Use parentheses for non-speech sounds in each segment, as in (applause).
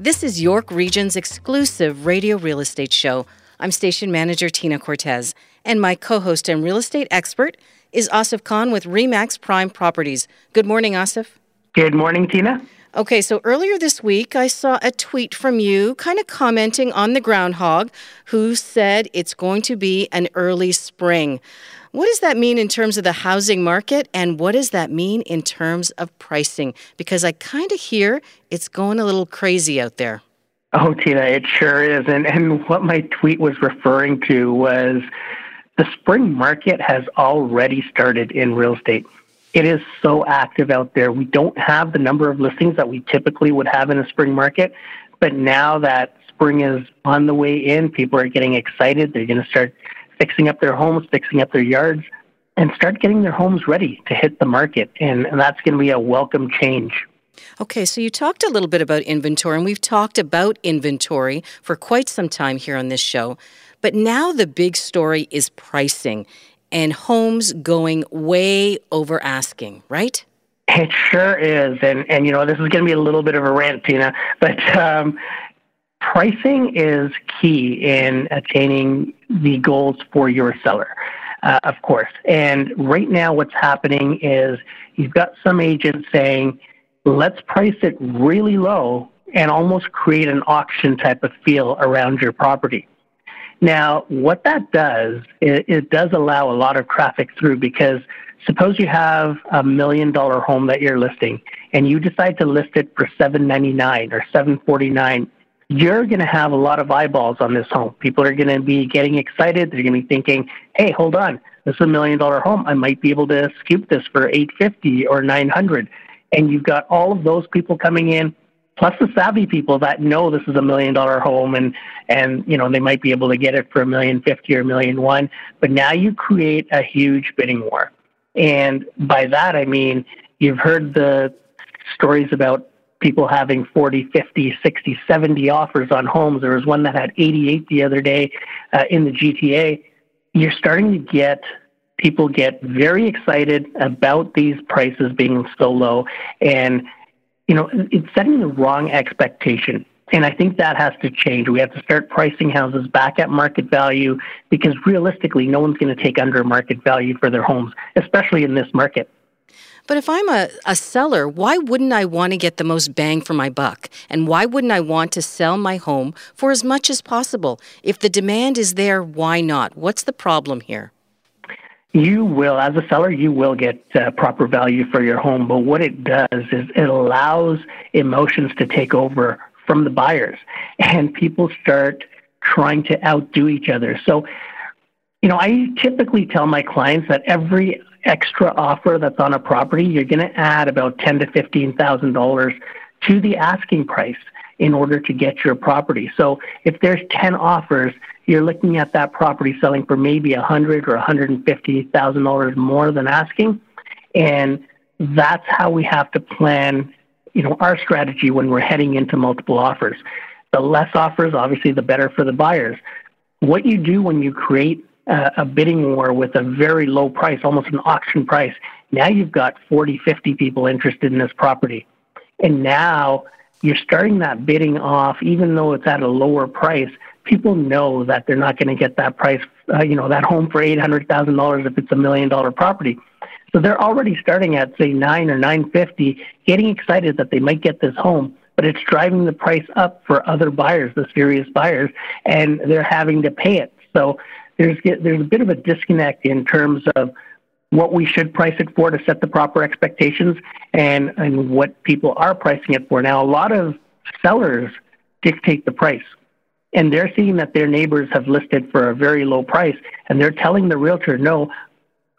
This is York Region's exclusive radio real estate show. I'm station manager Tina Cortez, and my co host and real estate expert is Asif Khan with Remax Prime Properties. Good morning, Asif. Good morning, Tina. Okay, so earlier this week, I saw a tweet from you kind of commenting on the groundhog who said it's going to be an early spring. What does that mean in terms of the housing market, and what does that mean in terms of pricing? Because I kind of hear it's going a little crazy out there. Oh, Tina, it sure is. And, and what my tweet was referring to was the spring market has already started in real estate. It is so active out there. We don't have the number of listings that we typically would have in a spring market, but now that spring is on the way in, people are getting excited. They're going to start fixing up their homes, fixing up their yards, and start getting their homes ready to hit the market. And, and that's going to be a welcome change. Okay, so you talked a little bit about inventory, and we've talked about inventory for quite some time here on this show. But now the big story is pricing and homes going way over asking, right? It sure is. And, and you know, this is going to be a little bit of a rant, Tina, but um, pricing is key in attaining the goals for your seller, uh, of course. And right now, what's happening is you've got some agents saying, let's price it really low and almost create an auction type of feel around your property. Now, what that does, it, it does allow a lot of traffic through because suppose you have a million dollar home that you're listing and you decide to list it for 799 or 749 you're going to have a lot of eyeballs on this home. People are going to be getting excited. They're going to be thinking, "Hey, hold on, this is a million dollar home. I might be able to scoop this for 850 or 900." And you've got all of those people coming in, plus the savvy people that know this is a million dollar home, and and you know they might be able to get it for a million fifty or a million one. But now you create a huge bidding war, and by that I mean you've heard the stories about people having 40, 50, 60, 70 offers on homes. There was one that had 88 the other day uh, in the GTA. You're starting to get people get very excited about these prices being so low and you know it's setting the wrong expectation and I think that has to change. We have to start pricing houses back at market value because realistically, no one's going to take under market value for their homes, especially in this market. But if I'm a, a seller, why wouldn't I want to get the most bang for my buck? And why wouldn't I want to sell my home for as much as possible? If the demand is there, why not? What's the problem here? You will, as a seller, you will get uh, proper value for your home. But what it does is it allows emotions to take over from the buyers, and people start trying to outdo each other. So, you know, I typically tell my clients that every extra offer that's on a property, you're going to add about ten to fifteen thousand dollars to the asking price in order to get your property. So if there's ten offers, you're looking at that property selling for maybe a hundred or a hundred and fifty thousand dollars more than asking, and that's how we have to plan. You know our strategy when we're heading into multiple offers. The less offers, obviously, the better for the buyers. What you do when you create uh, a bidding war with a very low price, almost an auction price. Now you've got 40, 50 people interested in this property. And now you're starting that bidding off, even though it's at a lower price. People know that they're not going to get that price, uh, you know, that home for $800,000 if it's a million dollar property. So they're already starting at say nine or nine fifty, getting excited that they might get this home, but it's driving the price up for other buyers, the serious buyers, and they're having to pay it. So there's there's a bit of a disconnect in terms of what we should price it for to set the proper expectations and and what people are pricing it for. Now, a lot of sellers dictate the price. And they're seeing that their neighbors have listed for a very low price, and they're telling the realtor, no,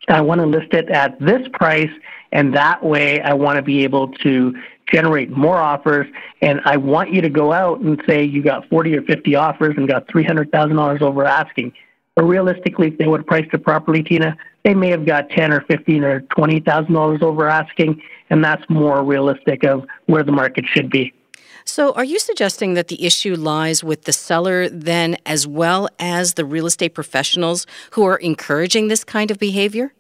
I want to list it at this price, and that way I want to be able to generate more offers, and I want you to go out and say you got 40 or 50 offers and got $300,000 over asking. But realistically, if they would have priced it properly, Tina, they may have got 10 or 15 or $20,000 over asking, and that's more realistic of where the market should be. So, are you suggesting that the issue lies with the seller then, as well as the real estate professionals who are encouraging this kind of behavior?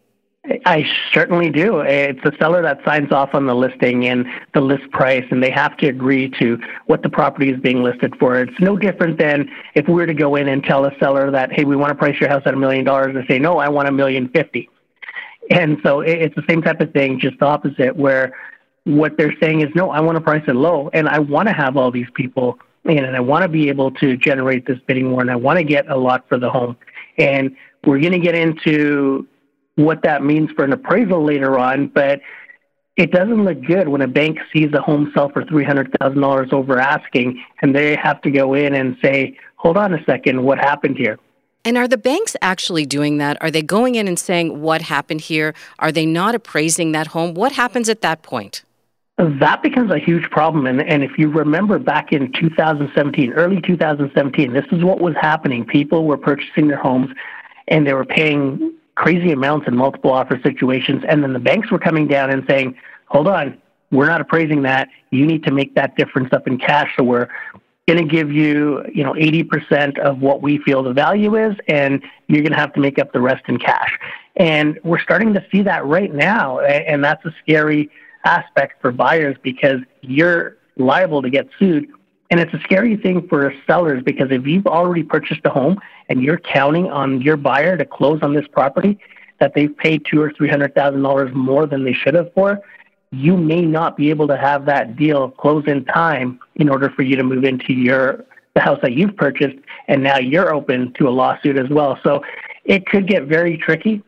I certainly do. It's the seller that signs off on the listing and the list price, and they have to agree to what the property is being listed for. It's no different than if we were to go in and tell a seller that, hey, we want to price your house at a million dollars, and say, no, I want a million fifty. And so it's the same type of thing, just the opposite, where what they're saying is, no, I want to price it low, and I want to have all these people in, and I want to be able to generate this bidding war, and I want to get a lot for the home. And we're going to get into what that means for an appraisal later on, but it doesn't look good when a bank sees a home sell for $300,000 over asking and they have to go in and say, hold on a second, what happened here? And are the banks actually doing that? Are they going in and saying what happened here? Are they not appraising that home? What happens at that point? That becomes a huge problem. And, and if you remember back in 2017, early 2017, this is what was happening. People were purchasing their homes and they were paying crazy amounts in multiple offer situations. And then the banks were coming down and saying, hold on, we're not appraising that. You need to make that difference up in cash. So we're going to give you, you know, 80% of what we feel the value is, and you're going to have to make up the rest in cash. And we're starting to see that right now. And that's a scary aspect for buyers because you're liable to get sued and it's a scary thing for sellers because if you've already purchased a home and you're counting on your buyer to close on this property that they've paid two or three hundred thousand dollars more than they should have for, you may not be able to have that deal close in time in order for you to move into your the house that you've purchased and now you're open to a lawsuit as well. So it could get very tricky.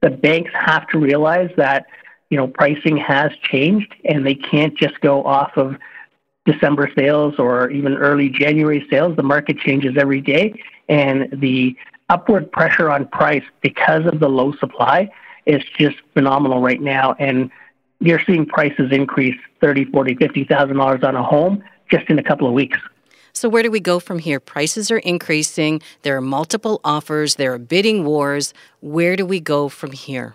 The banks have to realize that, you know, pricing has changed and they can't just go off of December sales or even early January sales. The market changes every day, and the upward pressure on price because of the low supply is just phenomenal right now. And you're seeing prices increase thirty, forty, fifty thousand dollars on a home just in a couple of weeks. So where do we go from here? Prices are increasing. There are multiple offers. There are bidding wars. Where do we go from here?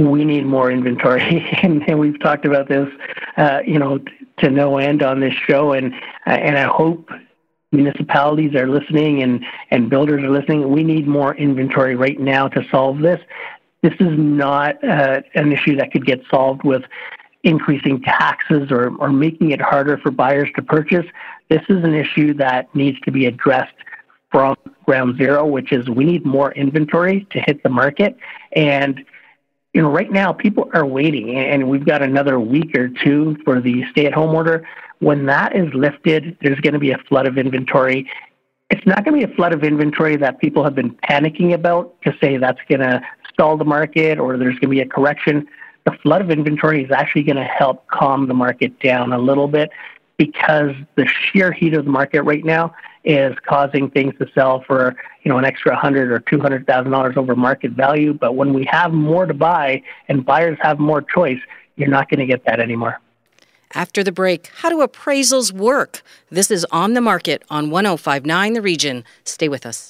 We need more inventory, (laughs) and, and we've talked about this, uh, you know, to no end on this show, and uh, and I hope municipalities are listening and and builders are listening. We need more inventory right now to solve this. This is not uh, an issue that could get solved with increasing taxes or, or making it harder for buyers to purchase. This is an issue that needs to be addressed from ground zero, which is we need more inventory to hit the market. And you know, right now people are waiting, and we've got another week or two for the stay-at-home order. When that is lifted, there's going to be a flood of inventory. It's not going to be a flood of inventory that people have been panicking about to say that's going to stall the market or there's going to be a correction. The flood of inventory is actually going to help calm the market down a little bit because the sheer heat of the market right now is causing things to sell for you know an extra hundred or two hundred thousand dollars over market value. But when we have more to buy and buyers have more choice, you're not going to get that anymore. After the break, how do appraisals work? This is on the market on 1059 The Region. Stay with us.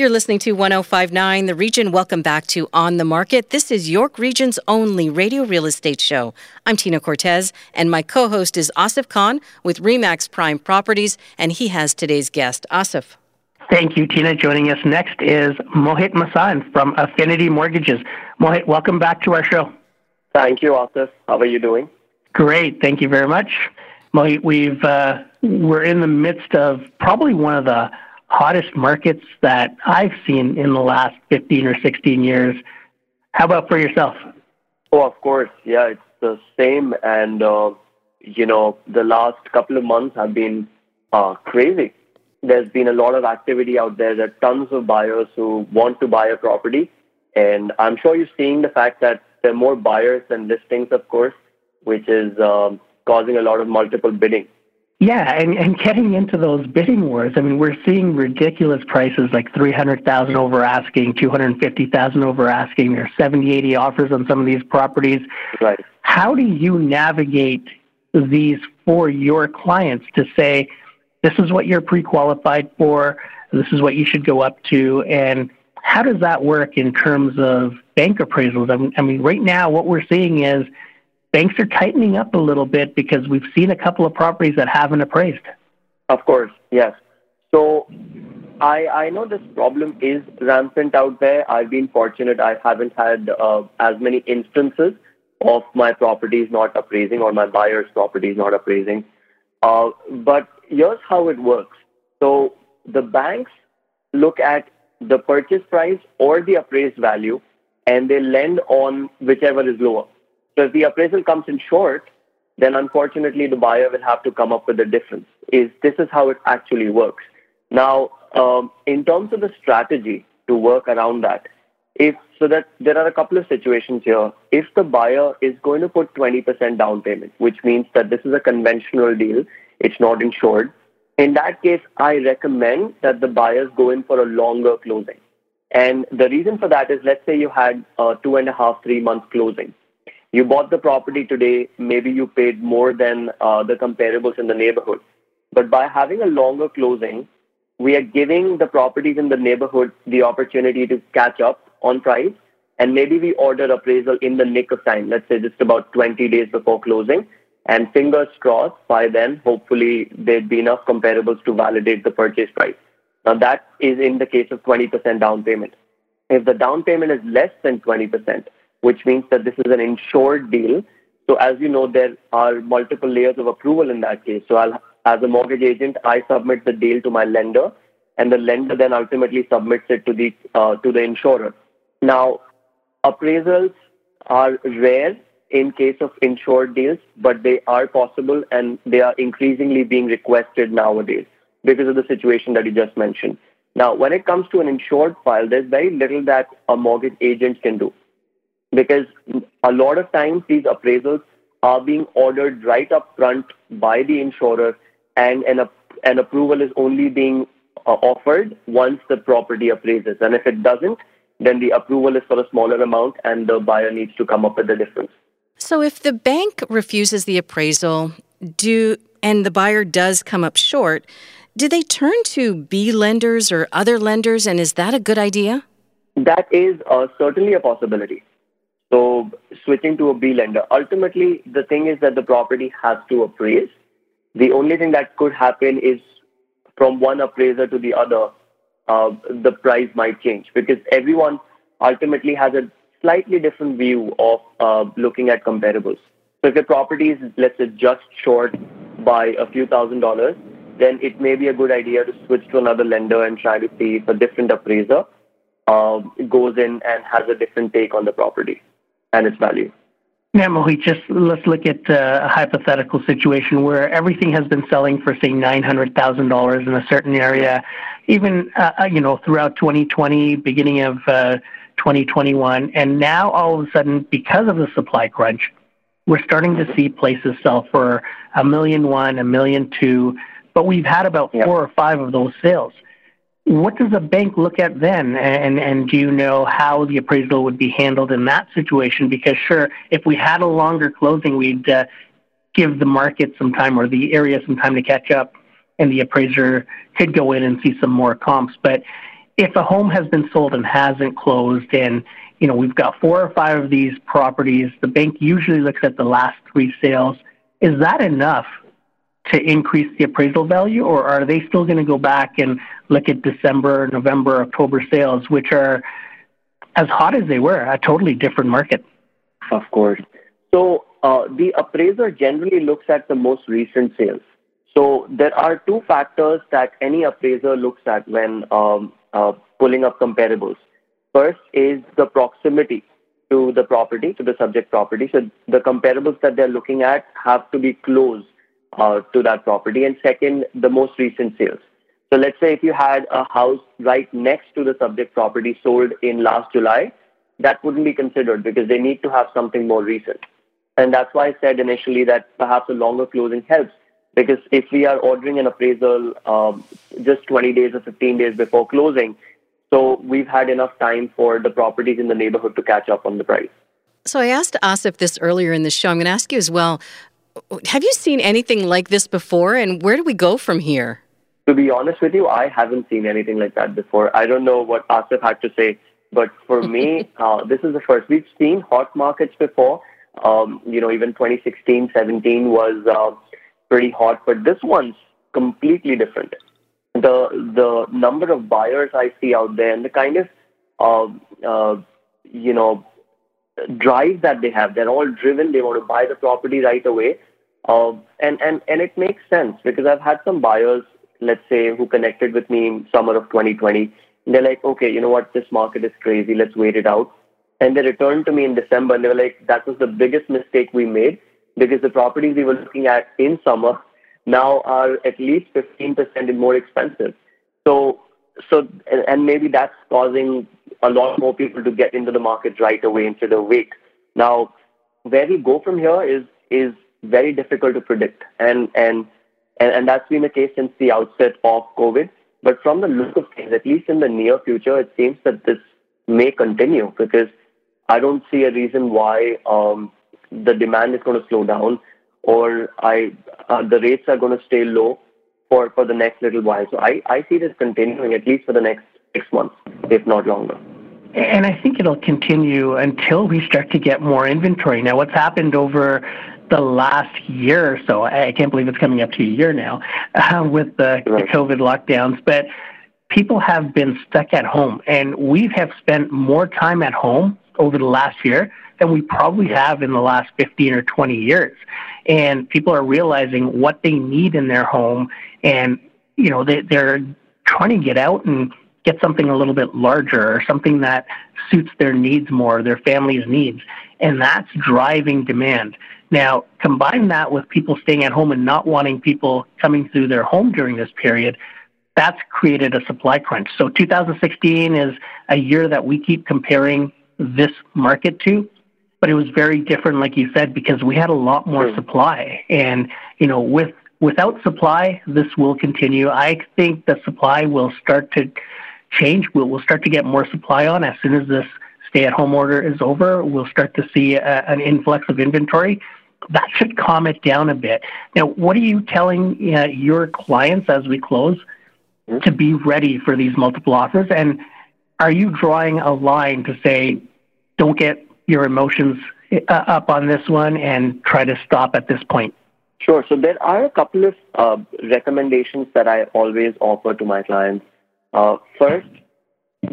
You're listening to 1059 The Region. Welcome back to On the Market. This is York Region's only radio real estate show. I'm Tina Cortez, and my co host is Asif Khan with Remax Prime Properties, and he has today's guest, Asif. Thank you, Tina. Joining us next is Mohit Masand from Affinity Mortgages. Mohit, welcome back to our show. Thank you, Asif. How are you doing? Great. Thank you very much. Mohit, we've, uh, we're in the midst of probably one of the hottest markets that I've seen in the last 15 or 16 years. How about for yourself? Oh, of course. Yeah, it's the same. And, uh, you know, the last couple of months have been uh, crazy. There's been a lot of activity out there. There are tons of buyers who want to buy a property. And I'm sure you're seeing the fact that there are more buyers than listings, of course, which is um, causing a lot of multiple bidding. Yeah, and, and getting into those bidding wars, I mean, we're seeing ridiculous prices like 300000 over asking, 250000 over asking. There's 70, 80 offers on some of these properties. Right. How do you navigate these for your clients to say, this is what you're pre qualified for, this is what you should go up to, and how does that work in terms of bank appraisals? I mean, I mean, right now, what we're seeing is banks are tightening up a little bit because we've seen a couple of properties that haven't appraised. Of course, yes. So I, I know this problem is rampant out there. I've been fortunate. I haven't had uh, as many instances of my properties not appraising or my buyer's properties not appraising. Uh, but here's how it works. So the banks look at the purchase price or the appraised value and they lend on whichever is lower. So if the appraisal comes in short, then unfortunately the buyer will have to come up with the difference. Is this is how it actually works. Now, um, in terms of the strategy to work around that, if so that there are a couple of situations here. If the buyer is going to put 20% down payment, which means that this is a conventional deal, it's not insured. In that case, I recommend that the buyers go in for a longer closing. And the reason for that is, let's say you had a two and a half, three month closing. You bought the property today, maybe you paid more than uh, the comparables in the neighborhood. But by having a longer closing, we are giving the properties in the neighborhood the opportunity to catch up on price. And maybe we order appraisal in the nick of time, let's say just about 20 days before closing. And fingers crossed, by then, hopefully, there'd be enough comparables to validate the purchase price. Now, that is in the case of 20% down payment. If the down payment is less than 20%, which means that this is an insured deal. So as you know, there are multiple layers of approval in that case. So I'll, as a mortgage agent, I submit the deal to my lender, and the lender then ultimately submits it to the uh, to the insurer. Now, appraisals are rare in case of insured deals, but they are possible and they are increasingly being requested nowadays because of the situation that you just mentioned. Now, when it comes to an insured file, there's very little that a mortgage agent can do because a lot of times these appraisals are being ordered right up front by the insurer and an, an approval is only being uh, offered once the property appraises. And if it doesn't, then the approval is for a smaller amount and the buyer needs to come up with the difference. So if the bank refuses the appraisal, do and the buyer does come up short, do they turn to B lenders or other lenders and is that a good idea? That is uh, certainly a possibility. So switching to a B lender. Ultimately, the thing is that the property has to appraise. The only thing that could happen is from one appraiser to the other, uh, the price might change because everyone ultimately has a slightly different view of uh, looking at comparables. So if the property is, let's say, just short by a few thousand dollars, then it may be a good idea to switch to another lender and try to see if a different appraiser uh, goes in and has a different take on the property and its value. Yeah, Mohit, just let's look at uh, a hypothetical situation where everything has been selling for, say, $900,000 in a certain area, even, uh, uh, you know, throughout 2020, beginning of uh, 2021. And now all of a sudden, because of the supply crunch, we're starting to see places sell for a million one, a million two, but we've had about yep. four or five of those sales what does a bank look at then? And, and do you know how the appraisal would be handled in that situation? Because, sure, if we had a longer closing, we'd uh, give the market some time or the area some time to catch up, and the appraiser could go in and see some more comps. But if a home has been sold and hasn't closed, and you know we've got four or five of these properties, the bank usually looks at the last three sales. Is that enough to increase the appraisal value, or are they still going to go back and look at December, November, October sales, which are as hot as they were, a totally different market? Of course. So uh, the appraiser generally looks at the most recent sales. So there are two factors that any appraiser looks at when um, uh, pulling up comparables. First is the proximity to the property, to the subject property. So the comparables that they're looking at have to be close to that property. And second, the most recent sales. So let's say if you had a house right next to the subject property sold in last July, that wouldn't be considered because they need to have something more recent. And that's why I said initially that perhaps a longer closing helps because if we are ordering an appraisal um, just 20 days or 15 days before closing, so we've had enough time for the properties in the neighborhood to catch up on the price. So I asked Asif this earlier in the show. I'm going to ask you as well. Have you seen anything like this before, and where do we go from here? To be honest with you, I haven't seen anything like that before. I don't know what Asif had to say, but for (laughs) me, uh, this is the first. We've seen hot markets before. Um, you know, even 2016, 17 was uh, pretty hot, but this one's completely different. The the number of buyers I see out there and the kind of uh, uh, you know drive that they have, they're all driven. They want to buy the property right away, uh, and and and it makes sense because I've had some buyers, let's say, who connected with me in summer of 2020. they're like, okay, you know what, this market is crazy. Let's wait it out. And they returned to me in December and they were like, that was the biggest mistake we made because the properties we were looking at in summer now are at least 15% more expensive. So, so, and maybe that's causing a lot more people to get into the market right away instead of wait. Now, where we go from here is is very difficult to predict, and and and, and that's been the case since the outset of COVID. But from the look of things, at least in the near future, it seems that this may continue because I don't see a reason why um, the demand is going to slow down or I uh, the rates are going to stay low for, for the next little while. So I, I see this continuing at least for the next six months, if not longer. And I think it'll continue until we start to get more inventory. Now, what's happened over the last year or so, I can't believe it's coming up to a year now uh, with the, right. the COVID lockdowns, but people have been stuck at home. And we have spent more time at home over the last year than we probably have in the last 15 or 20 years. And people are realizing what they need in their home and, you know, they, they're trying to get out and get something a little bit larger or something that suits their needs more, their family's needs. And that's driving demand. Now, combine that with people staying at home and not wanting people coming through their home during this period, that's created a supply crunch. So 2016 is a year that we keep comparing this market to, but it was very different, like you said, because we had a lot more supply. And, you know, with without supply, this will continue. I think the supply will start to change. We'll, we'll start to get more supply on as soon as this stay at home order is over. We'll start to see a, an influx of inventory. That should calm it down a bit. Now, what are you telling uh, your clients as we close mm-hmm. to be ready for these multiple offers? And are you drawing a line to say, don't get your emotions uh, up on this one and try to stop at this point? Sure. So there are a couple of uh, recommendations that I always offer to my clients. Uh, first,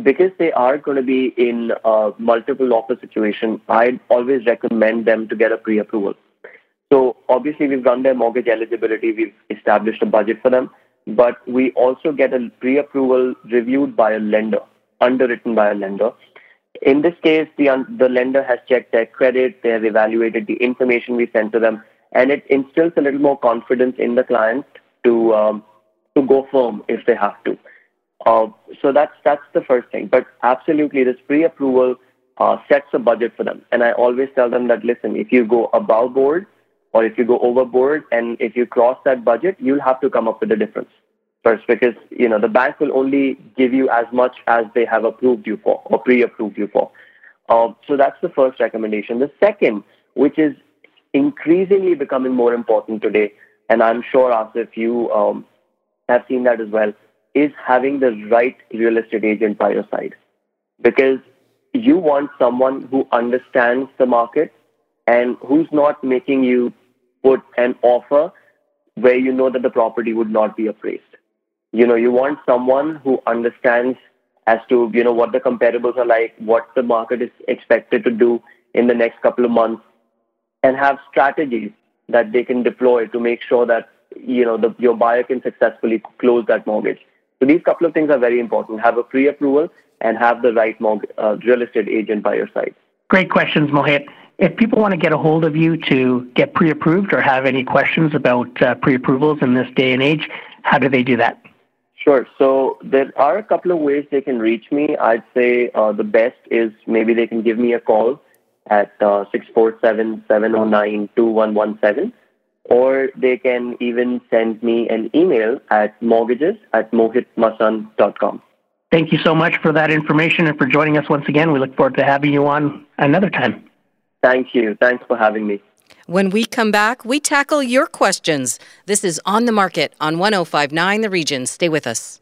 because they are going to be in a multiple offer situation, I'd always recommend them to get a pre-approval. So obviously we've run their mortgage eligibility, we've established a budget for them, but we also get a pre-approval reviewed by a lender, underwritten by a lender. In this case, the, the lender has checked their credit, they have evaluated the information we sent to them, and it instills a little more confidence in the client to um, to go firm if they have to. Uh, so that's that's the first thing. But absolutely, this pre-approval uh, sets a budget for them, and I always tell them that listen, if you go above board or if you go overboard, and if you cross that budget, you'll have to come up with a difference first because you know the bank will only give you as much as they have approved you for or pre-approved you for. Uh, so that's the first recommendation. The second, which is increasingly becoming more important today, and I'm sure, Asif, you um, have seen that as well, is having the right real estate agent by your side. Because you want someone who understands the market and who's not making you put an offer where you know that the property would not be appraised. You know, you want someone who understands as to, you know, what the comparables are like, what the market is expected to do in the next couple of months, and have strategies that they can deploy to make sure that you know the, your buyer can successfully close that mortgage. So these couple of things are very important. Have a pre-approval and have the right mortgage, uh, real estate agent by your side. Great questions, Mohit. If people want to get a hold of you to get pre-approved or have any questions about uh, pre-approvals in this day and age, how do they do that? Sure. So there are a couple of ways they can reach me. I'd say uh, the best is maybe they can give me a call at uh, 647-709-2117 or they can even send me an email at mortgages at mohitmasand.com. Thank you so much for that information and for joining us once again. We look forward to having you on another time. Thank you. Thanks for having me. When we come back, we tackle your questions. This is On the Market on 1059 The Region. Stay with us.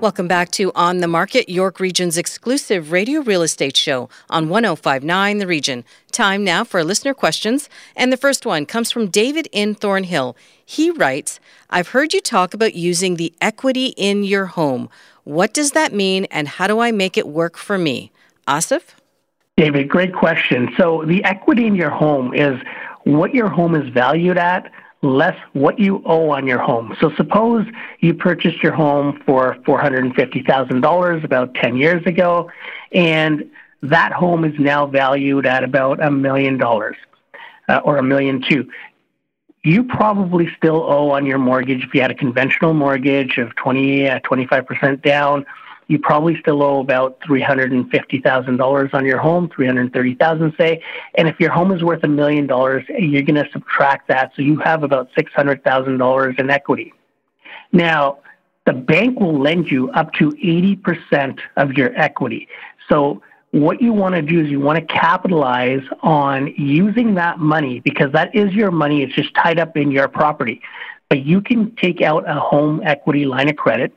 Welcome back to On the Market, York Region's exclusive radio real estate show on 1059 The Region. Time now for listener questions. And the first one comes from David in Thornhill. He writes I've heard you talk about using the equity in your home. What does that mean, and how do I make it work for me? Asif? David, great question. So, the equity in your home is what your home is valued at less what you owe on your home. So suppose you purchased your home for $450,000 about 10 years ago, and that home is now valued at about a million dollars uh, or a million two. You probably still owe on your mortgage if you had a conventional mortgage of 20, uh, 25% down you probably still owe about $350,000 on your home, 330,000 say. And if your home is worth a million dollars, you're going to subtract that. So you have about $600,000 in equity. Now, the bank will lend you up to 80% of your equity. So what you want to do is you want to capitalize on using that money because that is your money. It's just tied up in your property. But you can take out a home equity line of credit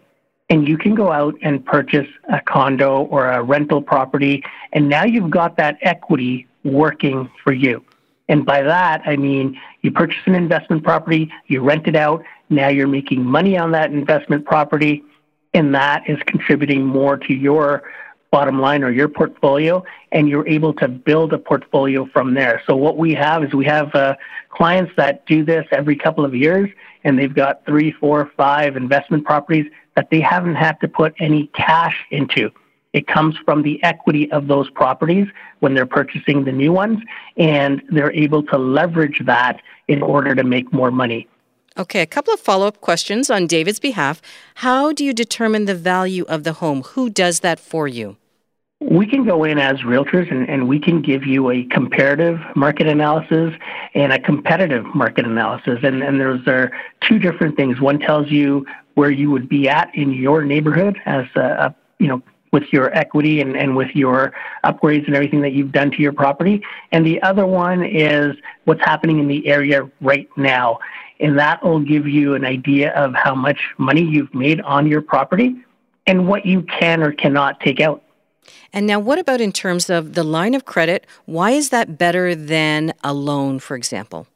and you can go out and purchase a condo or a rental property, and now you've got that equity working for you. And by that, I mean you purchase an investment property, you rent it out, now you're making money on that investment property, and that is contributing more to your bottom line or your portfolio, and you're able to build a portfolio from there. So, what we have is we have uh, clients that do this every couple of years, and they've got three, four, five investment properties that they haven't had to put any cash into. It comes from the equity of those properties when they're purchasing the new ones, and they're able to leverage that in order to make more money. Okay, a couple of follow up questions on David's behalf. How do you determine the value of the home? Who does that for you? We can go in as realtors and, and, we can give you a comparative market analysis and a competitive market analysis. And, and those are two different things. One tells you where you would be at in your neighborhood as a, a you know with your equity and, and with your upgrades and everything that you've done to your property. And the other one is what's happening in the area right now. And that will give you an idea of how much money you've made on your property and what you can or cannot take out. And now, what about in terms of the line of credit? Why is that better than a loan, for example?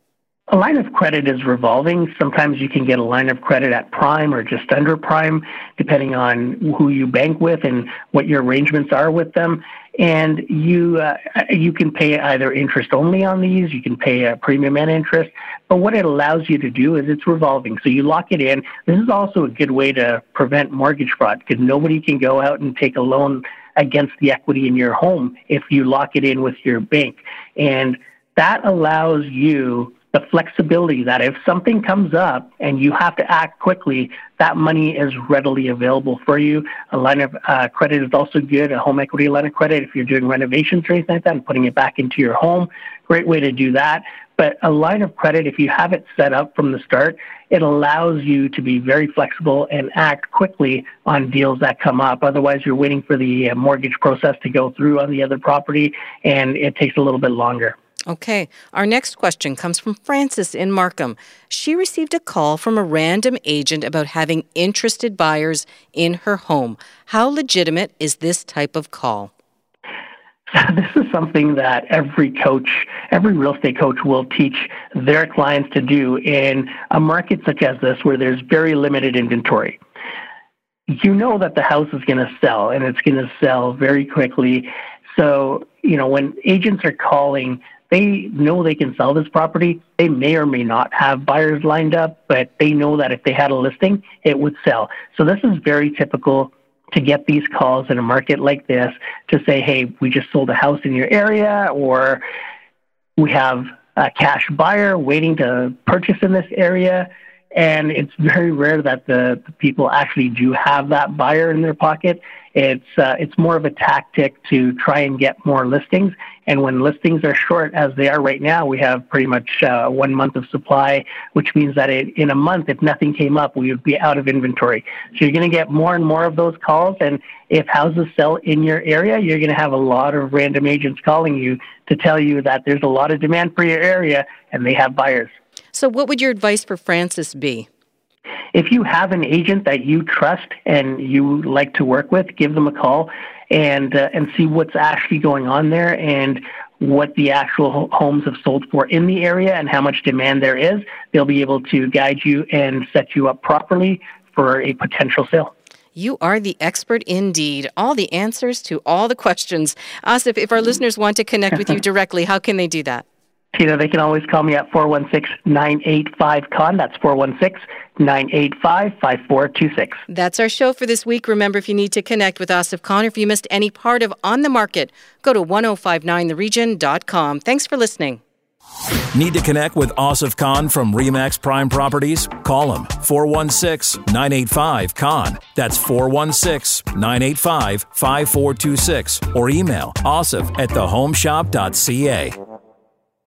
A line of credit is revolving. Sometimes you can get a line of credit at prime or just under prime, depending on who you bank with and what your arrangements are with them. And you uh, you can pay either interest only on these, you can pay a premium and interest. But what it allows you to do is it's revolving. So you lock it in. This is also a good way to prevent mortgage fraud because nobody can go out and take a loan against the equity in your home if you lock it in with your bank. And that allows you the flexibility that if something comes up and you have to act quickly, that money is readily available for you. A line of uh, credit is also good, a home equity line of credit if you're doing renovations or anything like that and putting it back into your home. Great way to do that. But a line of credit, if you have it set up from the start, it allows you to be very flexible and act quickly on deals that come up. Otherwise, you're waiting for the uh, mortgage process to go through on the other property, and it takes a little bit longer. Okay. Our next question comes from Frances in Markham. She received a call from a random agent about having interested buyers in her home. How legitimate is this type of call? (laughs) this is something that every coach, every real estate coach will teach their clients to do in a market such as this where there's very limited inventory. You know that the house is going to sell and it's going to sell very quickly. So you know, when agents are calling, they know they can sell this property. They may or may not have buyers lined up, but they know that if they had a listing, it would sell. So this is very typical to get these calls in a market like this to say, hey, we just sold a house in your area, or we have a cash buyer waiting to purchase in this area. And it's very rare that the, the people actually do have that buyer in their pocket. It's uh, it's more of a tactic to try and get more listings. And when listings are short, as they are right now, we have pretty much uh, one month of supply, which means that it, in a month, if nothing came up, we would be out of inventory. So you're going to get more and more of those calls. And if houses sell in your area, you're going to have a lot of random agents calling you to tell you that there's a lot of demand for your area and they have buyers. So, what would your advice for Frances be? If you have an agent that you trust and you like to work with, give them a call and uh, and see what's actually going on there and what the actual homes have sold for in the area and how much demand there is. They'll be able to guide you and set you up properly for a potential sale. You are the expert indeed. All the answers to all the questions. Asif, if our listeners want to connect with you (laughs) directly, how can they do that? Tina, they can always call me at 416-985-Khan. That's 416-985-5426. That's our show for this week. Remember, if you need to connect with Asif Khan or if you missed any part of On the Market, go to 1059theregion.com. Thanks for listening. Need to connect with Asif Khan from Remax Prime Properties? Call him 416 985 Khan. That's 416 985 5426 or email asif at thehomeshop.ca.